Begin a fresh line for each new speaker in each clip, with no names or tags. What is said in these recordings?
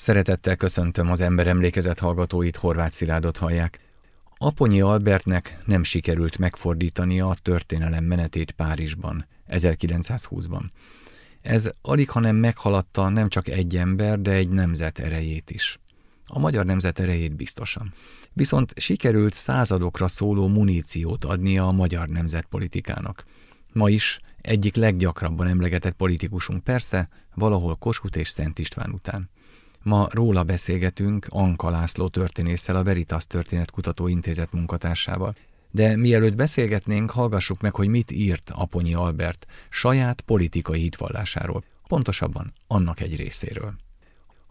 Szeretettel köszöntöm az ember emlékezet hallgatóit, Horváth Szilárdot hallják. Aponyi Albertnek nem sikerült megfordítania a történelem menetét Párizsban, 1920-ban. Ez alig, hanem meghaladta nem csak egy ember, de egy nemzet erejét is. A magyar nemzet erejét biztosan. Viszont sikerült századokra szóló muníciót adnia a magyar nemzetpolitikának. Ma is egyik leggyakrabban emlegetett politikusunk persze, valahol Kossuth és Szent István után. Ma róla beszélgetünk Anka László történésszel, a Veritas Történetkutató Intézet munkatársával. De mielőtt beszélgetnénk, hallgassuk meg, hogy mit írt Aponyi Albert saját politikai hitvallásáról, pontosabban annak egy részéről.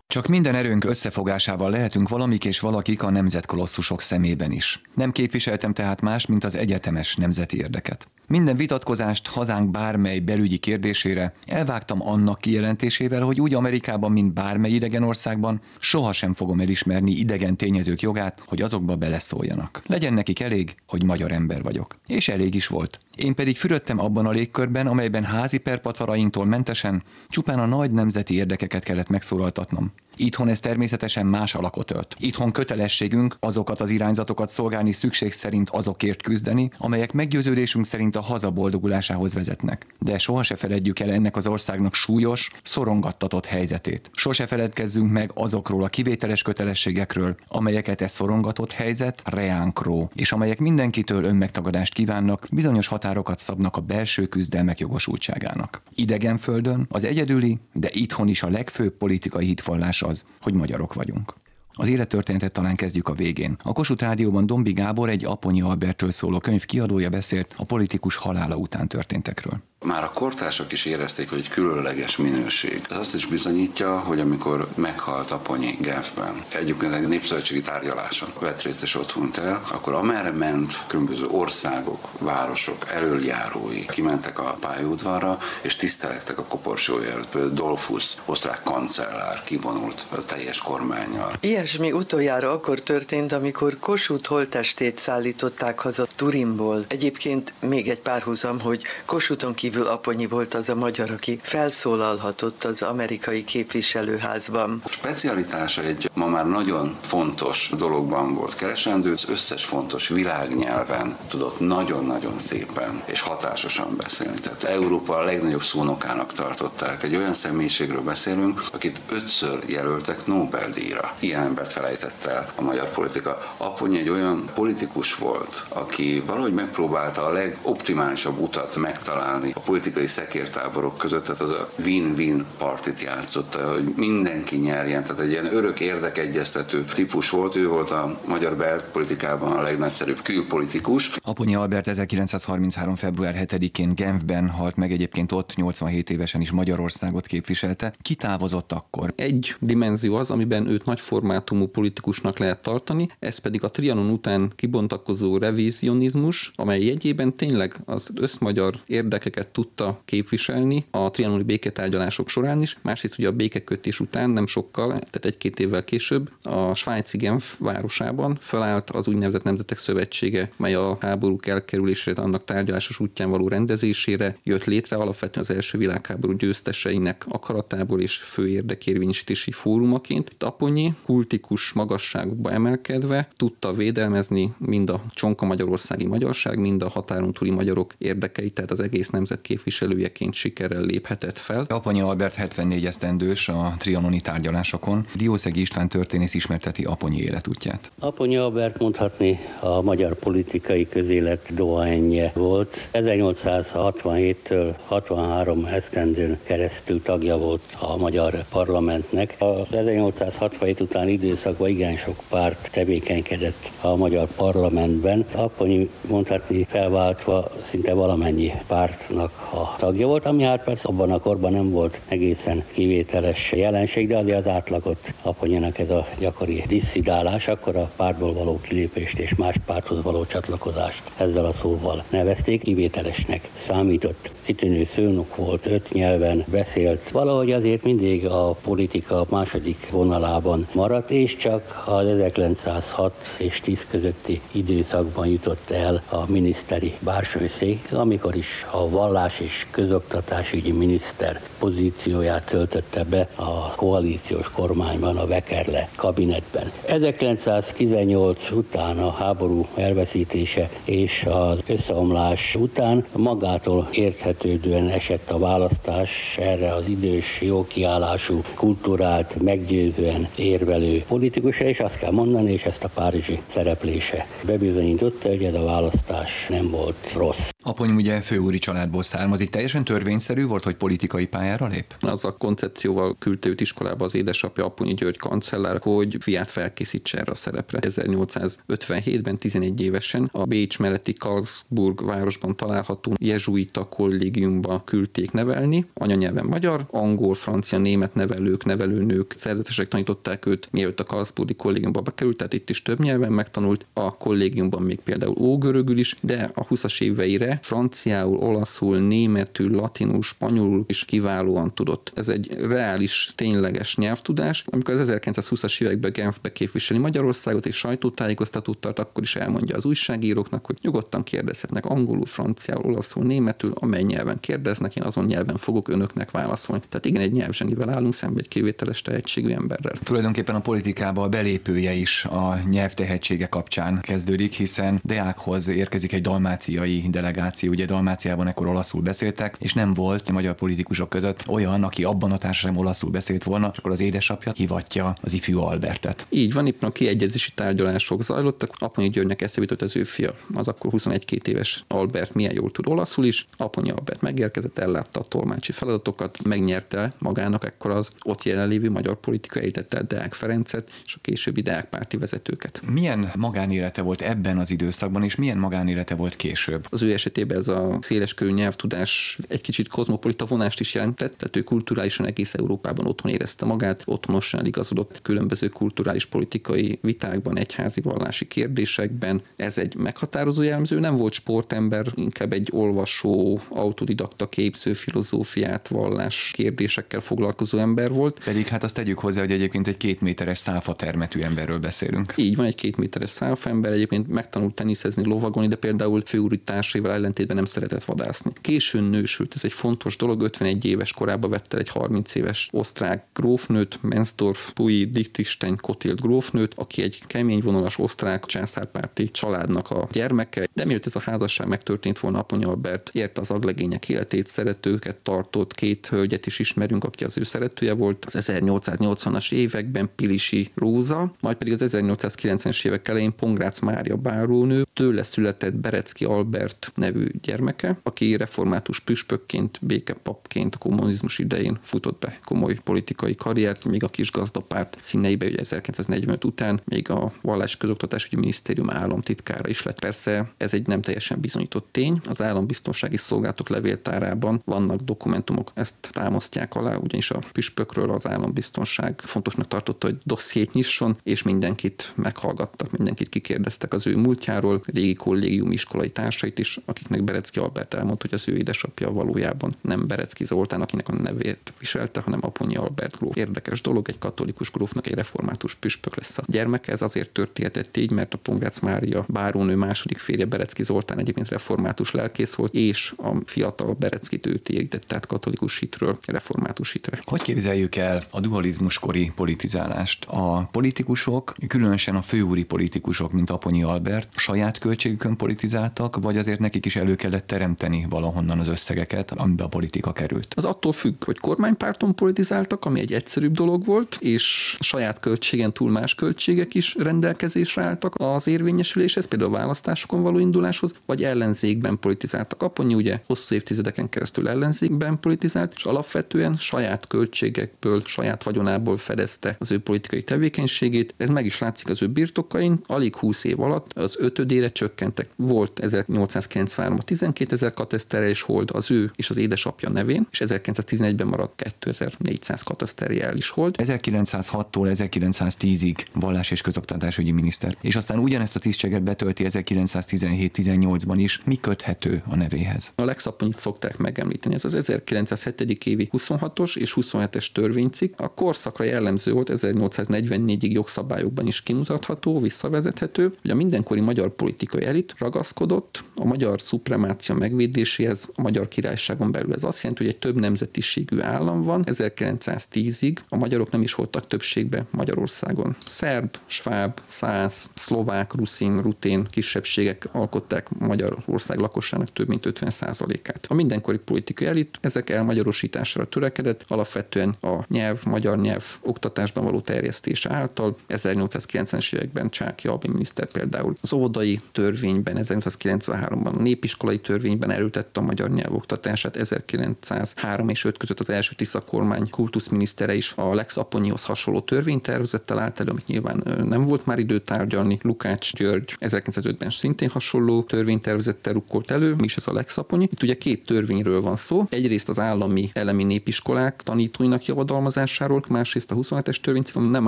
Csak minden erőnk összefogásával lehetünk valamik és valakik a nemzetkolosszusok szemében is. Nem képviseltem tehát más, mint az egyetemes nemzeti érdeket. Minden vitatkozást hazánk bármely belügyi kérdésére elvágtam annak kijelentésével, hogy úgy Amerikában, mint bármely idegen országban, sohasem fogom elismerni idegen tényezők jogát, hogy azokba beleszóljanak. Legyen nekik elég, hogy magyar ember vagyok. És elég is volt. Én pedig fürödtem abban a légkörben, amelyben házi perpatvarainktól mentesen csupán a nagy nemzeti érdekeket kellett megszólaltatnom. Itthon ez természetesen más alakot ölt. Itthon kötelességünk azokat az irányzatokat szolgálni szükség szerint azokért küzdeni, amelyek meggyőződésünk szerint a haza boldogulásához vezetnek. De soha se feledjük el ennek az országnak súlyos, szorongattatott helyzetét. Sose feledkezzünk meg azokról a kivételes kötelességekről, amelyeket ez szorongatott helyzet reánk ró, és amelyek mindenkitől önmegtagadást kívánnak, bizonyos határokat szabnak a belső küzdelmek jogosultságának. Idegen földön az egyedüli, de itthon is a legfőbb politikai hitvallása az, hogy magyarok vagyunk. Az élettörténetet talán kezdjük a végén. A Kossuth Rádióban Dombi Gábor egy Aponyi Albertről szóló könyv kiadója beszélt a politikus halála után történtekről.
Már a kortársak is érezték, hogy egy különleges minőség. Ez azt is bizonyítja, hogy amikor meghalt Aponyi Genfben, egyébként egy népszövetségi tárgyaláson vett részt és ott hunyt el, akkor amerre ment különböző országok, városok, elöljárói kimentek a pályaudvarra, és tisztelettek a koporsója előtt. Például Dolphus, osztrák kancellár kivonult a teljes kormányjal.
Ilyesmi utoljára akkor történt, amikor Kossuth holtestét szállították haza Turinból. Egyébként még egy párhuzam, hogy Kossuthon kívül kívül Aponyi volt az a magyar, aki felszólalhatott az amerikai képviselőházban.
A specialitása egy ma már nagyon fontos dologban volt keresendő, az összes fontos világnyelven tudott nagyon-nagyon szépen és hatásosan beszélni. Tehát Európa a legnagyobb szónokának tartották. Egy olyan személyiségről beszélünk, akit ötször jelöltek Nobel-díjra. Ilyen embert felejtette el a magyar politika. Aponyi egy olyan politikus volt, aki valahogy megpróbálta a legoptimálisabb utat megtalálni a politikai szekértáborok között, tehát az a win-win partit játszotta, hogy mindenki nyerjen, tehát egy ilyen örök érdekegyeztető típus volt, ő volt a magyar belpolitikában a legnagyszerűbb külpolitikus.
Aponyi Albert 1933. február 7-én Genfben halt meg egyébként ott 87 évesen is Magyarországot képviselte. Ki távozott akkor?
Egy dimenzió az, amiben őt nagy formátumú politikusnak lehet tartani, ez pedig a Trianon után kibontakozó revizionizmus, amely jegyében tényleg az összmagyar érdekeket tudta képviselni a trianoni béketárgyalások során is, másrészt ugye a békekötés után nem sokkal, tehát egy-két évvel később a svájci Genf városában felállt az úgynevezett Nemzetek Szövetsége, mely a háborúk elkerülésére, annak tárgyalásos útján való rendezésére jött létre alapvetően az első világháború győzteseinek akaratából és fő érdekérvényesítési fórumaként. Taponyi kultikus magasságokba emelkedve tudta védelmezni mind a csonka magyarországi magyarság, mind a határon túli magyarok érdekeit, tehát az egész nemzet képviselőjeként sikerrel léphetett fel.
Aponyi Albert 74 esztendős a trianoni tárgyalásokon. Diószegi István történész ismerteti Aponyi életútját.
Aponyi Albert mondhatni a magyar politikai közélet dohányja volt. 1867-től 63 esztendőn keresztül tagja volt a magyar parlamentnek. Az 1867 után időszakban igen sok párt tevékenykedett a magyar parlamentben. Aponyi mondhatni felváltva szinte valamennyi pártnak a tagja volt, ami hát persze abban a korban nem volt egészen kivételes jelenség, de azért az átlagot aponyának ez a gyakori disszidálás, akkor a pártból való kilépést és más párthoz való csatlakozást ezzel a szóval nevezték, kivételesnek számított. Kitűnő szőnök volt, öt nyelven beszélt, valahogy azért mindig a politika második vonalában maradt, és csak az 1906 és 10 közötti időszakban jutott el a miniszteri bársonyszék, amikor is a vallás és közoktatásügyi miniszter pozícióját töltötte be a koalíciós kormányban, a Vekerle kabinetben. 1918 után a háború elveszítése és az összeomlás után magától érthetődően esett a választás erre az idős, jó kiállású, kultúrált, meggyőzően érvelő politikusra, és azt kell mondani, és ezt a párizsi szereplése bebizonyította, hogy ez a választás nem volt rossz.
Apony ugye főúri családból származik. Teljesen törvényszerű volt, hogy politikai pályára lép?
Az a koncepcióval küldte őt iskolába az édesapja Aponyi György kancellár, hogy fiát felkészítse erre a szerepre. 1857-ben 11 évesen a Bécs melletti Karlsburg városban található jezsuita kollégiumba küldték nevelni, anyanyelven magyar, angol, francia, német nevelők, nevelőnők, szerzetesek tanították őt, mielőtt a Karlsburgi kollégiumba bekerült, tehát itt is több nyelven megtanult, a kollégiumban még például ógörögül is, de a 20-as éveire franciául, olaszul, németül, latinul, spanyolul is kiválóan tudott. Ez egy reális, tényleges nyelvtudás. Amikor az 1920-as években Genfbe képviseli Magyarországot és sajtótájékoztatót tart, akkor is elmondja az újságíróknak, hogy nyugodtan kérdezhetnek angolul, franciául, olaszul, németül, amely nyelven kérdeznek, én azon nyelven fogok önöknek válaszolni. Tehát igen, egy nyelvzsenivel állunk szembe egy kivételes tehetségű emberrel.
Tulajdonképpen a politikába a belépője is a nyelvtehetsége kapcsán kezdődik, hiszen Deákhoz érkezik egy dalmáciai delegáció, ugye Dalmáciában ekkor olaszul beszéltek, és nem volt a magyar politikusok között olyan, aki abban a társadalom olaszul beszélt volna, és akkor az édesapja hivatja az ifjú Albertet.
Így van, éppen a kiegyezési tárgyalások zajlottak. Aponyi Györgynek eszébe jutott az ő fia, az akkor 21 éves Albert milyen jól tud olaszul is. Aponyi Albert megérkezett, ellátta a tolmácsi feladatokat, megnyerte magának ekkor az ott jelenlévő magyar politika elítette el Deák Ferencet és a későbbi Deák párti vezetőket.
Milyen magánélete volt ebben az időszakban, és milyen magánélete volt később?
Az ő esetében ez a széleskörű nyelvtudás egy kicsit kozmopolita vonást is jelentett, tehát ő kulturálisan egész Európában otthon érezte magát, otthonosan igazodott különböző kulturális politikai vitákban, egyházi vallási kérdésekben. Ez egy meghatározó jellemző, nem volt sportember, inkább egy olvasó, autodidakta képző filozófiát, vallás kérdésekkel foglalkozó ember volt.
Pedig hát azt tegyük hozzá, hogy egyébként egy két méteres száfa termetű emberről beszélünk.
Így van, egy két méteres száfa ember, egyébként megtanult teniszezni, lovagolni, de például főúri társaival ellentétben nem szeretett vadászni. Későn nősült, ez egy fontos dolog, 51 éves korában vette egy 30 éves osztrák grófnőt, Mensdorf, Pui, Dichtisten, Kotild grófnőt, aki egy kemény vonalas osztrák császárpárti családnak a gyermeke, de mielőtt ez a házasság megtörtént volna, Apony Albert érte az aglegények életét, szeretőket tartott, két hölgyet is ismerünk, aki az ő szeretője volt. Az 1880-as években Pilisi Róza, majd pedig az 1890-es évek elején Pongrác Mária bárónő, tőle született Berecki Albert nevű gyermeke, aki református püspökként, békepapként a kommunizmus idején futott be komoly politikai karriert, még a kis gazdapárt színeibe, ugye 1945 után még a vallási közoktatásügyi minisztérium államtitkára is lett. Persze ez egy nem teljesen bizonyított tény. Az állambiztonsági szolgálatok levéltárában vannak dokumentumok, ezt támasztják alá, ugyanis a püspökről az állambiztonság fontosnak tartotta, hogy dossziét nyisson, és mindenkit meghallgattak, mindenkit kikérdeztek az ő múltjáról, régi kollégium iskolai társait is, akiknek Berecki Albert elmondta, hogy az ő édesapja valójában nem Berecki Zoltán, akinek a nevét viselte, hanem Aponyi Albert gróf. Érdekes dolog, egy katolikus grófnak egy református püspök lesz a gyermeke. Ez azért történhetett így, mert a Pongrác Mária bárónő második férje Berecki Zoltán egyébként református lelkész volt, és a fiatal Bereckit ő térített át katolikus hitről református hitre.
Hogy képzeljük el a dualizmuskori politizálást? A politikusok, különösen a főúri politikusok, mint Aponyi Albert, saját költségükön politizáltak, vagy azért nekik is elő kellett teremteni valahonnan az összegeket, amiben a politika került.
Az attól függ, hogy kormánypárton politizáltak, ami egy egyszerűbb dolog volt, és saját költségen túl más költségek is rendelkezésre álltak az érvényesüléshez, például a választásokon való induláshoz, vagy ellenzékben politizáltak. Aponyi ugye hosszú évtizedeken keresztül ellenzékben politizált, és alapvetően saját költségekből, saját vagyonából fedezte az ő politikai tevékenységét. Ez meg is látszik az ő birtokain. Alig 20 év alatt az ötödére csökkentek. Volt 1890 1993-ban 12 ezer kateszterre is volt az ő és az édesapja nevén, és 1911-ben maradt 2400 kataszterjel is volt.
1906-tól 1910-ig vallás és közoktatásügyi miniszter. És aztán ugyanezt a tisztséget betölti 1917-18-ban is. Mi köthető a nevéhez?
A legszaponyit szokták megemlíteni. Ez az 1907. évi 26-os és 27-es törvénycik. A korszakra jellemző volt 1844-ig jogszabályokban is kimutatható, visszavezethető, hogy a mindenkori magyar politikai elit ragaszkodott a magyar szupremácia megvédéséhez a magyar királyságon belül. Ez azt jelenti, hogy egy több nemzetiségű állam van. 1910-ig a magyarok nem is voltak többségbe Magyarországon. Szerb, sváb, száz, szlovák, ruszin, rutén kisebbségek alkották Magyarország lakosságának több mint 50%-át. A mindenkori politikai elit ezek elmagyarosítására törekedett, alapvetően a nyelv, magyar nyelv oktatásban való terjesztése által. 1890-es években Csáki Albin miniszter például az óvodai törvényben, 1993-ban a népiskolai törvényben erőtette a magyar nyelv oktatását, 1903 és 5 között az első Tisza kormány kultuszminisztere is a Lex Aponyihoz hasonló törvénytervezettel állt elő, amit nyilván nem volt már idő tárgyalni. Lukács György 1905-ben szintén hasonló törvénytervezettel rukkolt elő, mi is ez a Lex Aponyi. Itt ugye két törvényről van szó. Egyrészt az állami elemi népiskolák tanítóinak javadalmazásáról, másrészt a 27-es törvénycikk, nem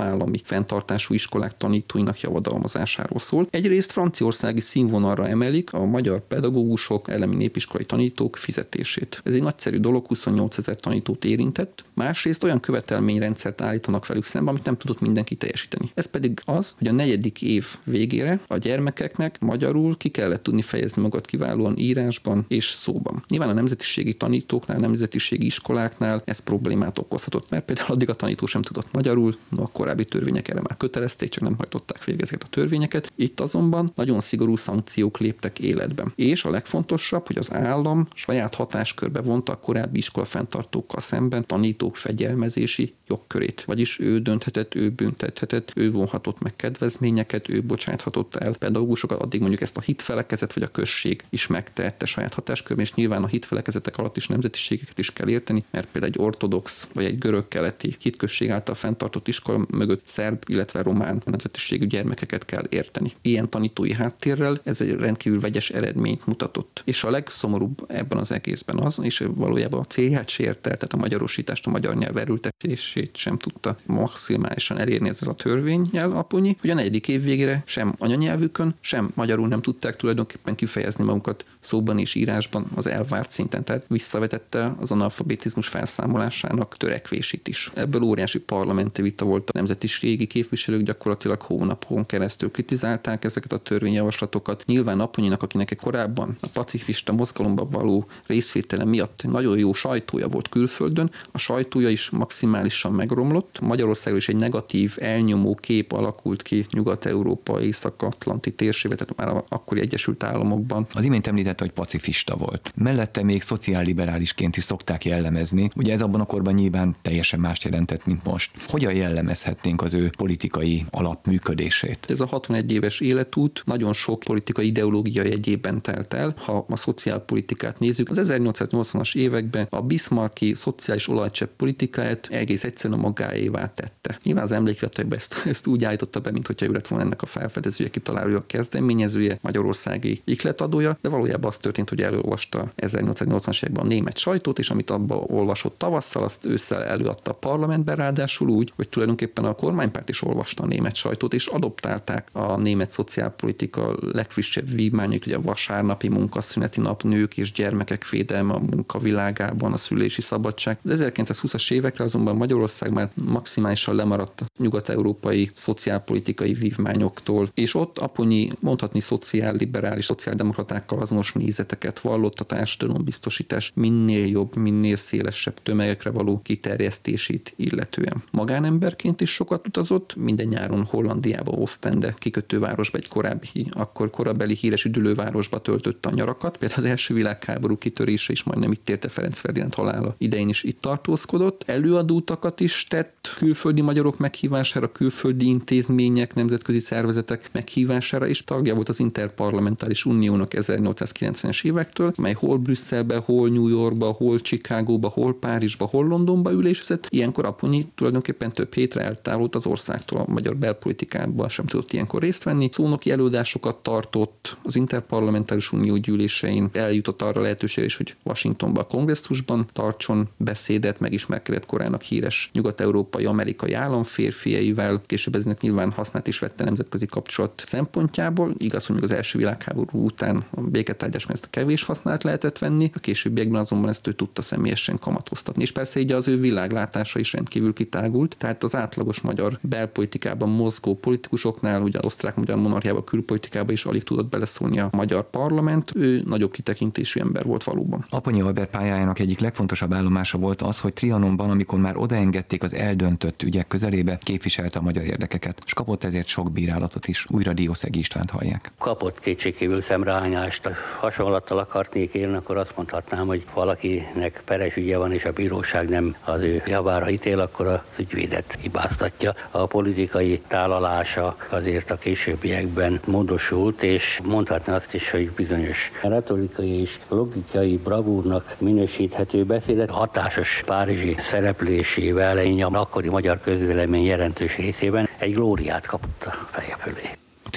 állami fenntartású iskolák tanítóinak javadalmazásáról szól. Egyrészt franciaországi színvonalra emelik a magyar pedagógusok, elemi népiskolai tanítók fizetését. Ez egy nagyszerű dolog, 28 ezer tanítót érintett. Másrészt olyan követelményrendszert állítanak velük szembe, amit nem tudott mindenki teljesíteni. Ez pedig az, hogy a negyedik év végére a gyermekeknek magyarul ki kellett tudni fejezni magad kiválóan írásban és szóban. Nyilván a nemzetiségi tanítóknál, nemzetiségi iskoláknál ez problémát okozhatott, mert például addig a tanító sem tudott magyarul, no, a korábbi törvények erre már kötelezték, csak nem hajtották végre ezeket a törvényeket. Itt azonban nagyon szigorú szankciók léptek életbe. És a legfontosabb, hogy az állam saját hatáskörbe vonta a korábbi iskola fenntartókkal szemben tanítók fegyelmezési jogkörét. Vagyis ő dönthetett, ő büntethetett, ő vonhatott meg kedvezményeket, ő bocsáthatott el pedagógusokat, addig mondjuk ezt a hitfelekezet vagy a község is megtehette saját hatáskörben, és nyilván a hitfelekezetek alatt is nemzetiségeket is kell érteni, mert például egy ortodox vagy egy görög-keleti hitközség által fenntartott iskola mögött szerb, illetve román nemzetiségű gyermekeket kell érteni. Ilyen tanítói háttérrel ez egy rendkívül vegyes eredményt mutatott. És a legszomorúbb ebben az egészben az, és valójában a célját sérte, tehát a magyarosítást, a magyar nyelv erőltetését sem tudta maximálisan elérni ezzel a törvényjel aponyi, hogy a negyedik év végére sem anyanyelvükön, sem magyarul nem tudták tulajdonképpen kifejezni magukat szóban és írásban az elvárt szinten, tehát visszavetette az analfabetizmus felszámolásának törekvését is. Ebből óriási parlamenti vita volt a nemzetiségi képviselők gyakorlatilag hónapon keresztül kritizálták ezeket a törvényjavaslatokat. Nyilván Aponyinak, akinek korábban a pacifista mozgalomban való részvétele miatt nagyon jó sajtója volt külföldön, a sajtója is maximálisan megromlott. Magyarországon is egy negatív, elnyomó kép alakult ki Nyugat-Európa, Észak-Atlanti térségben, tehát már akkori Egyesült Államokban.
Az imént említette, hogy pacifista volt. Mellette még szociálliberálisként is szokták jellemezni. Ugye ez abban a korban nyilván teljesen más jelentett, mint most. Hogyan jellemezhetnénk az ő politikai alapműködését?
Ez a 61 éves életút nagyon sok politikai ideológia jegyében telt el. Ha a szociálpolitikát nézzük, az 1880-as években a Bismarcki szociális olajcsepp politikáját egész egyszerűen a magáévá tette. Nyilván az emlékleteiben ezt, ezt úgy állította be, mintha ő lett volna ennek a felfedezője, kitalálója, a kezdeményezője, magyarországi ikletadója, de valójában az történt, hogy elolvasta 1880-as években a német sajtót, és amit abban olvasott tavasszal, azt ősszel előadta a parlamentben, ráadásul úgy, hogy tulajdonképpen a kormánypárt is olvasta a német sajtót, és adoptálták a német szociálpolitika legfrissebb vívmányait, ugye a vasárnapi munkaszüneti nap, nők és gyermekek védelme a munkavilágában, a szülési szabadság. Az 1920-as évekre azonban Magyarország már maximálisan lemaradt a nyugat-európai szociálpolitikai vívmányoktól, és ott Aponyi mondhatni szociálliberális, szociáldemokratákkal azonos nézeteket vallott a társadalombiztosítás minél jobb, minél szélesebb tömegekre való kiterjesztését illetően. Magánemberként is sokat utazott, minden nyáron Hollandiába, Ostende, kikötővárosba, egy korábbi, akkor korabeli híres üdülővárosba töltötte a nyarakat. Például az első világháború kitörése is majdnem itt érte Ferenc Ferdinand halála idején is itt tartózkodott. Előadótakat is tett külföldi magyarok meghívására, külföldi intézmények, nemzetközi szervezetek meghívására, és tagja volt az Interparlamentáris Uniónak 1890-es évektől, mely hol Brüsszelbe, hol New Yorkba, hol Chicagóba, hol Párizsba, hol Londonba ülésezett. Ilyenkor Aponyi tulajdonképpen több hétre eltávult az országtól, a magyar belpolitikában sem tudott ilyenkor részt venni. Szónoki előadásokat tartott az Interparlamentáris Unió gyűlésein eljutott arra lehetőség is, hogy Washingtonban a kongresszusban tartson beszédet, megismerkedett korának híres nyugat-európai amerikai államférfiaival, később eznek nyilván hasznát is vette nemzetközi kapcsolat szempontjából. Igaz, hogy még az első világháború után a béketárgyásban ezt a kevés hasznát lehetett venni, a későbbiekben azonban ezt ő tudta személyesen kamatoztatni. És persze így az ő világlátása is rendkívül kitágult, tehát az átlagos magyar belpolitikában mozgó politikusoknál, ugye az osztrák-magyar monarchiában, külpolitikában is alig tudott beleszólni a magyar parlament, ő nagyobb kitekintésű ember volt valóban.
Aponyi Albert pályájának egyik legfontosabb állomása volt az, hogy Trianonban, amikor már odaengedték az eldöntött ügyek közelébe, képviselte a magyar érdekeket, és kapott ezért sok bírálatot is. Újra Diószegi Istvánt hallják.
Kapott kétségkívül szemrehányást. Hasonlattal akarnék élni, akkor azt mondhatnám, hogy valakinek peres ügye van, és a bíróság nem az ő javára ítél, akkor az ügyvédet hibáztatja. A politikai tálalása azért a későbbiekben módosult, és mondhatná azt is, hogy bizonyos retorikai és logikai bravúrnak minősíthető beszédet hatásos párizsi szereplésével a akkori magyar közvélemény jelentős részében egy glóriát kapott a feje fölé.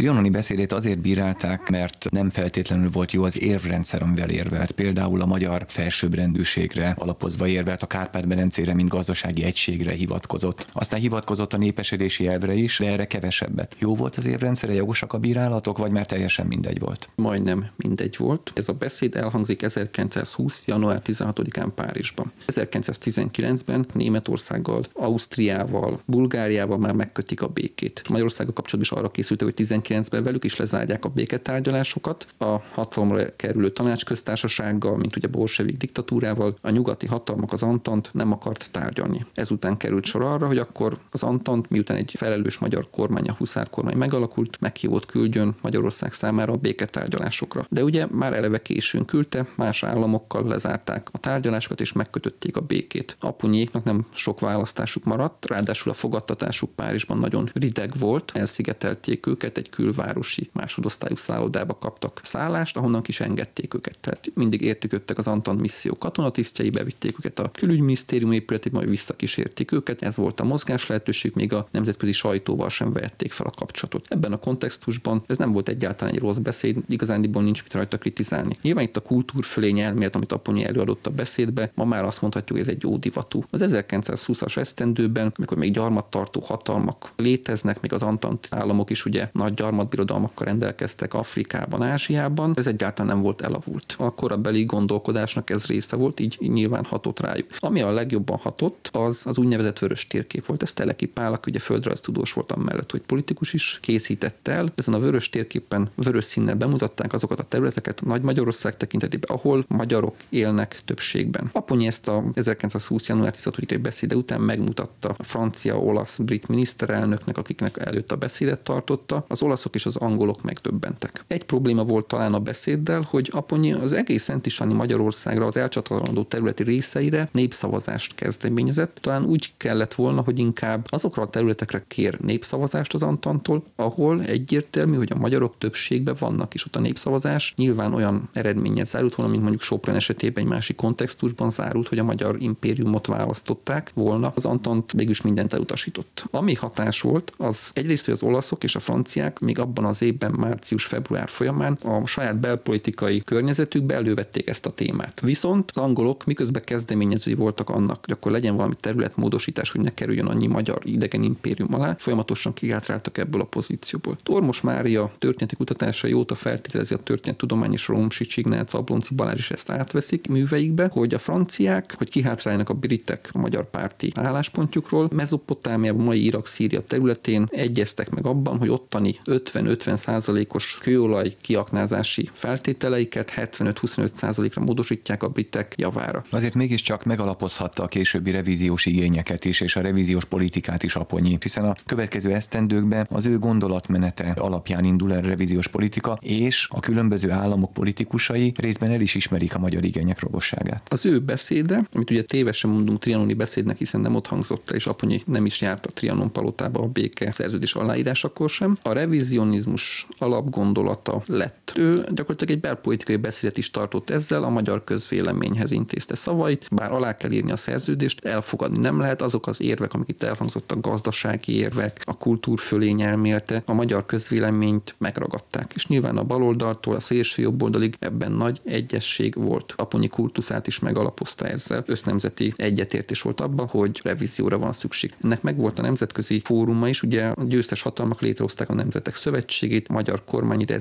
Trianoni beszédét azért bírálták, mert nem feltétlenül volt jó az érvrendszer, amivel érvelt. Például a magyar felsőbbrendűségre alapozva érvelt, a Kárpát-medencére, mint gazdasági egységre hivatkozott. Aztán hivatkozott a népesedési elvre is, de erre kevesebbet. Jó volt az érvrendszere, jogosak a bírálatok, vagy már teljesen mindegy volt?
Majdnem mindegy volt. Ez a beszéd elhangzik 1920. január 16-án Párizsban. 1919-ben Németországgal, Ausztriával, Bulgáriával már megkötik a békét. Magyarországgal kapcsolatban is arra készültek, hogy 1999-ben velük is lezárják a béketárgyalásokat. A hatalomra kerülő tanácsköztársasággal, mint ugye bolsevik diktatúrával, a nyugati hatalmak az Antant nem akart tárgyalni. Ezután került sor arra, hogy akkor az Antant, miután egy felelős magyar kormány, a Huszár kormány megalakult, meghívott küldjön Magyarország számára a béketárgyalásokra. De ugye már eleve későn küldte, más államokkal lezárták a tárgyalásokat és megkötötték a békét. Apunyéknak nem sok választásuk maradt, ráadásul a fogadtatásuk Párizsban nagyon rideg volt, elszigetelték őket, egy külvárosi másodosztályú szállodába kaptak szállást, ahonnan is engedték őket. Tehát mindig értük az Anton misszió katonatisztjei, bevitték őket a külügyminisztérium épületébe, majd visszakísérték őket. Ez volt a mozgás lehetőség, még a nemzetközi sajtóval sem vehették fel a kapcsolatot. Ebben a kontextusban ez nem volt egyáltalán egy rossz beszéd, igazándiból nincs mit rajta kritizálni. Nyilván itt a kultúrfölény elmélet, amit Aponyi előadott a beszédbe, ma már azt mondhatjuk, hogy ez egy jó divatú. Az 1920-as esztendőben, amikor még gyarmattartó hatalmak léteznek, még az Antant államok is ugye nagy gyarmatbirodalmakkal rendelkeztek Afrikában, Ázsiában, ez egyáltalán nem volt elavult. A korabeli gondolkodásnak ez része volt, így nyilván hatott rájuk. Ami a legjobban hatott, az az úgynevezett vörös térkép volt. Ez Teleki Pál, aki ugye földrajztudós volt amellett, hogy politikus is készítette el. Ezen a vörös térképen vörös színnel bemutatták azokat a területeket Nagy Magyarország tekintetében, ahol magyarok élnek többségben. Aponyi ezt a 1920. január 10-ai beszéde után megmutatta a francia, olasz, brit miniszterelnöknek, akiknek előtt a beszédet tartotta. Az olaszok és az angolok megdöbbentek. Egy probléma volt talán a beszéddel, hogy Aponyi az egész Szent Istváni Magyarországra, az elcsatolandó területi részeire népszavazást kezdeményezett. Talán úgy kellett volna, hogy inkább azokra a területekre kér népszavazást az Antantól, ahol egyértelmű, hogy a magyarok többségben vannak, és ott a népszavazás nyilván olyan eredménnyel zárult volna, mint mondjuk Sopron esetében egy másik kontextusban zárult, hogy a magyar impériumot választották volna. Az Antant mégis mindent elutasított. Ami hatás volt, az egyrészt, hogy az olaszok és a franciák még abban az évben, március-február folyamán a saját belpolitikai környezetükbe elővették ezt a témát. Viszont az angolok miközben kezdeményezői voltak annak, hogy akkor legyen valami területmódosítás, hogy ne kerüljön annyi magyar idegen impérium alá, folyamatosan kigátráltak ebből a pozícióból. Tormos Mária történeti kutatásai óta feltételezi a tudomány és Rómsi Csignác, Ablonci Balázs is ezt átveszik műveikbe, hogy a franciák, hogy kihátráljanak a britek a magyar párti álláspontjukról, Mezopotámiában, mai Irak-Szíria területén egyeztek meg abban, hogy ottani 50-50 százalékos kőolaj kiaknázási feltételeiket 75-25 százalékra módosítják a britek javára.
Azért mégiscsak megalapozhatta a későbbi revíziós igényeket is, és a revíziós politikát is Aponyi, hiszen a következő esztendőkben az ő gondolatmenete alapján indul el a revíziós politika, és a különböző államok politikusai részben el is ismerik a magyar igények robosságát.
Az ő beszéde, amit ugye tévesen mondunk trianoni beszédnek, hiszen nem ott hangzott el, és Aponyi nem is járt a Trianon palotába a béke szerződés aláírásakor sem. A revíziós revizionizmus alapgondolata lett. Ő gyakorlatilag egy belpolitikai beszédet is tartott ezzel, a magyar közvéleményhez intézte szavait, bár alá kell írni a szerződést, elfogadni nem lehet, azok az érvek, amik itt elhangzottak, gazdasági érvek, a kultúrfölény elmélte, a magyar közvéleményt megragadták. És nyilván a baloldaltól a szélső jobboldalig ebben nagy egyesség volt. Aponyi kultuszát is megalapozta ezzel. Össznemzeti egyetértés volt abban, hogy revízióra van szükség. Ennek meg volt a nemzetközi fóruma is, ugye a győztes hatalmak létrehozták a Nemzetek Szövetségét, a magyar kormány ide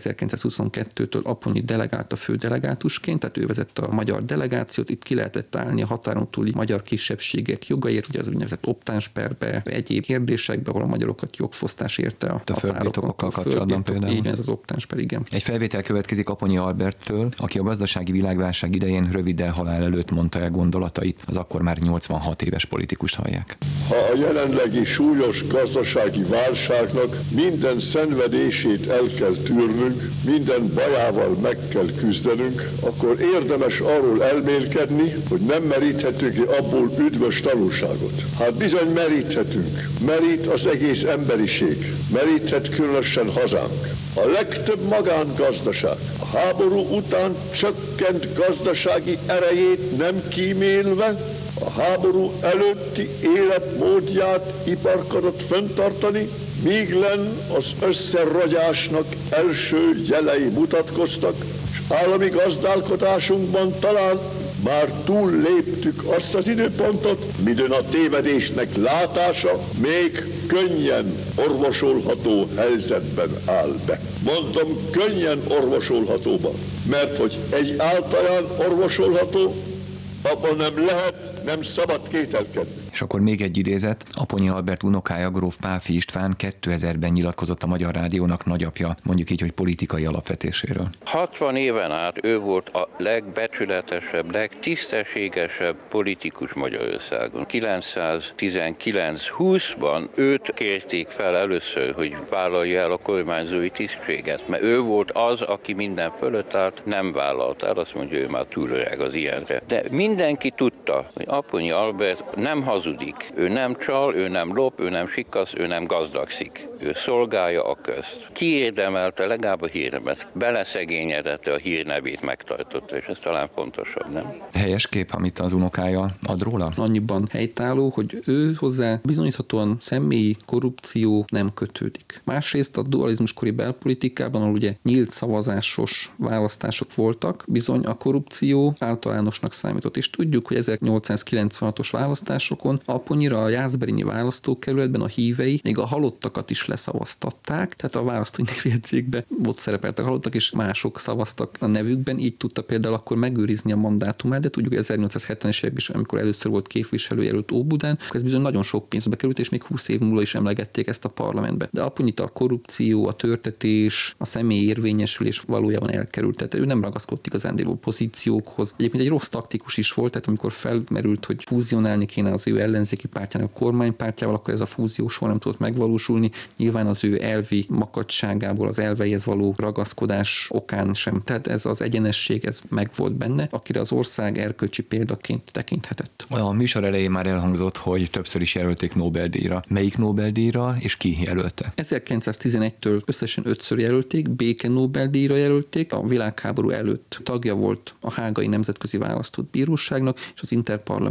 1922-től Aponyi delegálta fődelegátusként, tehát ő vezette a magyar delegációt, itt ki lehetett állni a határon túli magyar kisebbségek jogaiért, ugye az úgynevezett optánsperbe, egyéb kérdésekbe, ahol a magyarokat jogfosztás érte a,
a földbirtokokkal kapcsolatban például.
Igen, ez az optánsper, igen.
Egy felvétel következik Aponyi Alberttől, aki a gazdasági világválság idején röviddel halál előtt mondta el gondolatait, az akkor már 86 éves politikust hallják.
Ha a jelenlegi súlyos gazdasági válságnak minden szenvedését el kell tűrnünk, minden bajával meg kell küzdenünk, akkor érdemes arról elmélkedni, hogy nem meríthetünk abból üdvös tanulságot. Hát bizony meríthetünk. Merít az egész emberiség. Meríthet különösen hazánk. A legtöbb magángazdaság a háború után csökkent gazdasági erejét nem kímélve, a háború előtti életmódját iparkodott föntartani, míg len az összeragyásnak első jelei mutatkoztak, és állami gazdálkodásunkban talán már túl léptük azt az időpontot, midőn a tévedésnek látása még könnyen orvosolható helyzetben áll be. Mondom, könnyen orvosolhatóban, mert hogy egy általán orvosolható, abban nem lehet, nem szabad kételkedni.
És akkor még egy idézet. Aponyi Albert unokája Gróf Páfi István 2000-ben nyilatkozott a Magyar Rádiónak nagyapja, mondjuk így, hogy politikai alapvetéséről.
60 éven át ő volt a legbecsületesebb, legtisztességesebb politikus Magyarországon. 919-20-ban őt kérték fel először, hogy vállalja el a kormányzói tisztséget, mert ő volt az, aki minden fölött állt, nem vállalt el, azt mondja, ő már túl öreg az ilyenre. De mindenki tudta, hogy Aponyi Albert nem hazudik. Ő nem csal, ő nem lop, ő nem sikasz, ő nem gazdagszik. Ő szolgálja a közt. Kiérdemelte legalább a híremet. Beleszegényedette a hírnevét, megtartotta, és ez talán fontosabb, nem?
Helyes kép, amit az unokája ad róla?
Annyiban helytálló, hogy ő hozzá bizonyíthatóan személyi korrupció nem kötődik. Másrészt a dualizmuskori belpolitikában, ahol ugye nyílt szavazásos választások voltak, bizony a korrupció általánosnak számított. És tudjuk, hogy 1896-os választásokon Aponyira a Jászberényi választókerületben a hívei még a halottakat is leszavaztatták, tehát a választói névjegyzékben ott szerepeltek halottak, és mások szavaztak a nevükben, így tudta például akkor megőrizni a mandátumát, de tudjuk, hogy 1870-es években is, amikor először volt képviselőjelölt Óbudán, akkor ez bizony nagyon sok pénzbe került, és még 20 év múlva is emlegették ezt a parlamentbe. De Aponyit a korrupció, a törtetés, a személy érvényesülés valójában elkerült. Tehát ő nem ragaszkodott igazán pozíciókhoz. Egyébként egy rossz taktikus is volt, tehát amikor felmerült, hogy fúzionálni kéne az ő ellenzéki pártjának a kormánypártjával, akkor ez a fúzió soha nem tudott megvalósulni. Nyilván az ő elvi makadságából, az elveihez való ragaszkodás okán sem. Tehát ez az egyenesség, ez meg volt benne, akire az ország erkölcsi példaként tekinthetett.
A műsor elején már elhangzott, hogy többször is jelölték Nobel-díjra. Melyik Nobel-díjra és ki jelölte?
1911-től összesen ötször jelölték, béke Nobel-díjra jelölték, a világháború előtt tagja volt a Hágai Nemzetközi Választott Bíróságnak és az Interparlamentáris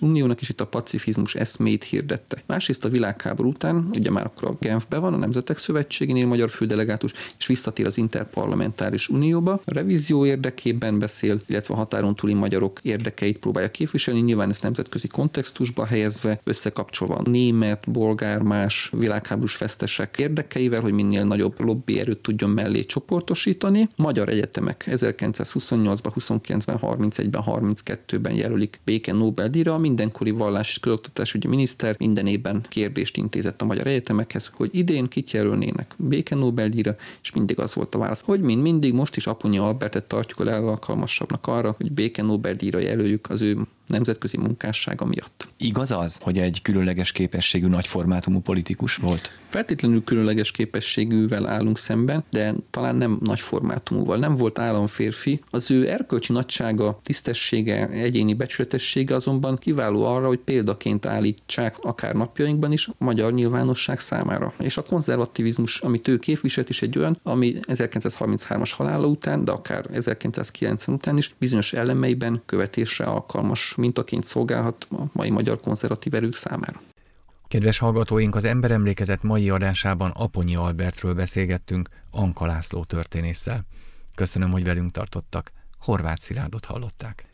Uniónak, és itt a pacifizmus eszmét hirdette. Másrészt a világháború után, ugye már akkor a Genfbe van, a Nemzetek Szövetségénél magyar fődelegátus, és visszatér az Interparlamentáris Unióba. A revízió érdekében beszél, illetve a határon túli magyarok érdekeit próbálja képviselni, nyilván ezt nemzetközi kontextusba helyezve, összekapcsolva a német, bolgár, más világháborús fesztesek érdekeivel, hogy minél nagyobb lobby erőt tudjon mellé csoportosítani. Magyar egyetemek 1928-ban, 29-ben, 31-ben, 32-ben jelölik béke Nobel-díjra, mindenkori vallás és közoktatásügyi miniszter minden évben kérdést intézett a magyar egyetemekhez, hogy idén kit jelölnének béke Nobel-díjra, és mindig az volt a válasz, hogy mind mindig most is Aponyi Albertet tartjuk a legalkalmasabbnak arra, hogy béke Nobel-díjra jelöljük az ő nemzetközi munkássága miatt.
Igaz az, hogy egy különleges képességű nagyformátumú politikus volt?
Feltétlenül különleges képességűvel állunk szemben, de talán nem nagy formátumúval. Nem volt államférfi, az ő erkölcsi nagysága, tisztessége, egyéni becsületessége azonban kiváló arra, hogy példaként állítsák akár napjainkban is a magyar nyilvánosság számára. És a konzervativizmus, amit ő képviselt, is egy olyan, ami 1933-as halála után, de akár 1990 után is bizonyos elemeiben követésre alkalmas mintaként szolgálhat a mai magyar konzervatív erők számára.
Kedves hallgatóink, az Emberemlékezet mai adásában Aponyi Albertről beszélgettünk Anka László történésszel. Köszönöm, hogy velünk tartottak. Horváth Szilárdot hallották.